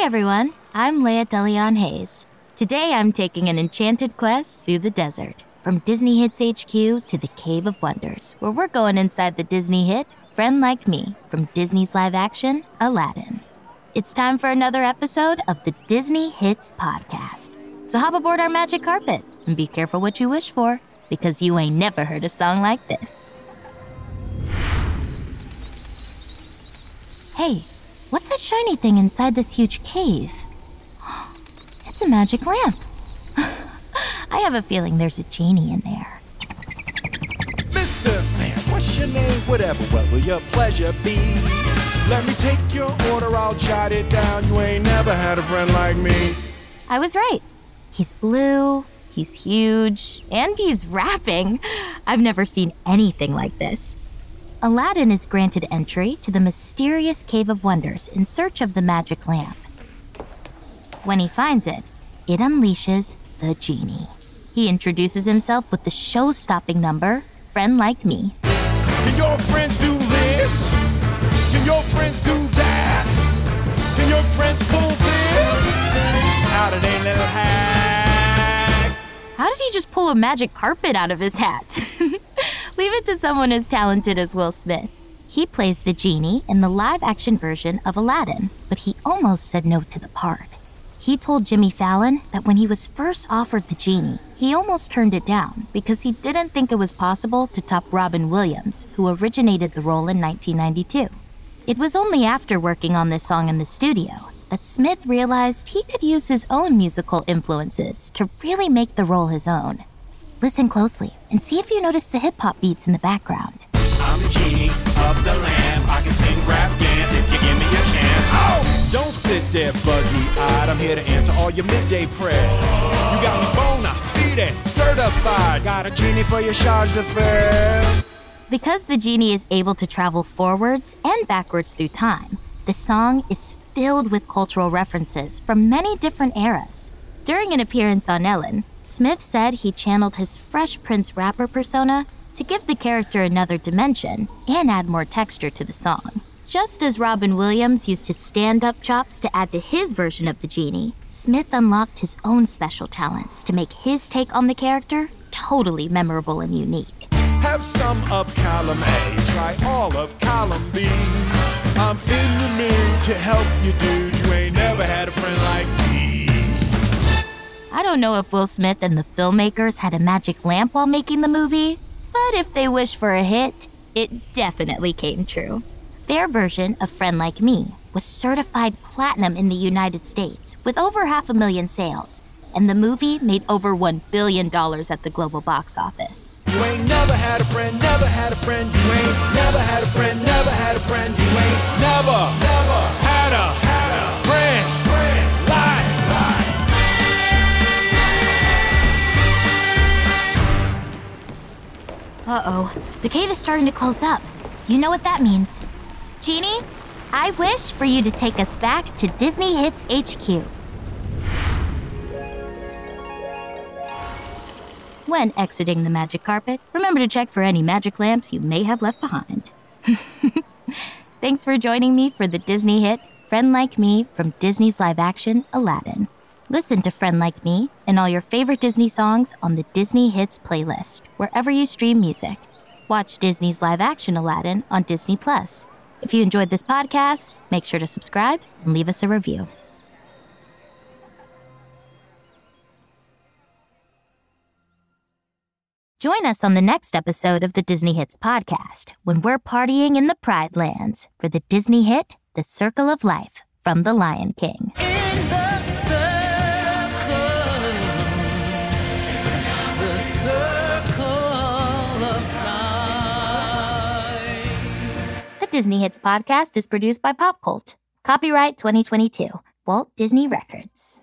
Hey everyone, I'm Laya DeLeon Hayes. Today I'm taking an enchanted quest through the desert, from Disney Hits HQ to the Cave of Wonders, where we're going inside the Disney hit Friend Like Me from Disney's live action Aladdin. It's time for another episode of the Disney Hits Podcast. So hop aboard our magic carpet and be careful what you wish for, because you ain't never heard a song like this. Hey, what's that shiny thing inside this huge cave? It's a magic lamp. I have a feeling there's a genie in there. Mr. Man, what's your name? Whatever, what will your pleasure be? Let me take your order, I'll jot it down. You ain't never had a friend like me. I was right. He's blue, he's huge, and he's rapping. I've never seen anything like this. Aladdin is granted entry to the mysterious Cave of Wonders in search of the magic lamp. When he finds it, it unleashes the genie. He introduces himself with the show stopping number, Friend Like Me. Can your friends do this? Can your friends do that? Can your friends pull this? Out of their little hat. How did he just pull a magic carpet out of his hat? Leave it to someone as talented as Will Smith. He plays the genie in the live action version of Aladdin, but he almost said no to the part. He told Jimmy Fallon that when he was first offered the genie, he almost turned it down because he didn't think it was possible to top Robin Williams, who originated the role in 1992. It was only after working on this song in the studio that Smith realized he could use his own musical influences to really make the role his own. Listen closely and see if you notice the hip hop beats in the background. I'm the genie of the lamp. I can sing, rap, dance if you give me a chance. Oh, don't sit there buggy eyed. I'm here to answer all your midday prayers. You got me bona fide, certified. Got a genie for your charge d'affaires. Because the genie is able to travel forwards and backwards through time, the song is filled with cultural references from many different eras. During an appearance on Ellen, Smith said he channeled his Fresh Prince rapper persona to give the character another dimension and add more texture to the song. Just as Robin Williams used his stand up chops to add to his version of the genie, Smith unlocked his own special talents to make his take on the character totally memorable and unique. Have some of column A, try all of column B. I'm in the mood to help you, dude. You ain't never had a friend like. I don't know if Will Smith and the filmmakers had a magic lamp while making the movie, but if they wish for a hit, it definitely came true. Their version of Friend Like Me was certified platinum in the United States with over half a million sales, and the movie made over $1 billion at the global box office. Uh oh, the cave is starting to close up. You know what that means. Genie, I wish for you to take us back to Disney Hits HQ. When exiting the magic carpet, remember to check for any magic lamps you may have left behind. Thanks for joining me for the Disney hit Friend Like Me from Disney's live action Aladdin. Listen to Friend Like Me and all your favorite Disney songs on the Disney Hits playlist, wherever you stream music. Watch Disney's live action Aladdin on Disney Plus. If you enjoyed this podcast, make sure to subscribe and leave us a review. Join us on the next episode of the Disney Hits podcast when we're partying in the Pride Lands for the Disney hit The Circle of Life from The Lion King. Disney Hits podcast is produced by Pop Cult. Copyright 2022, Walt Disney Records.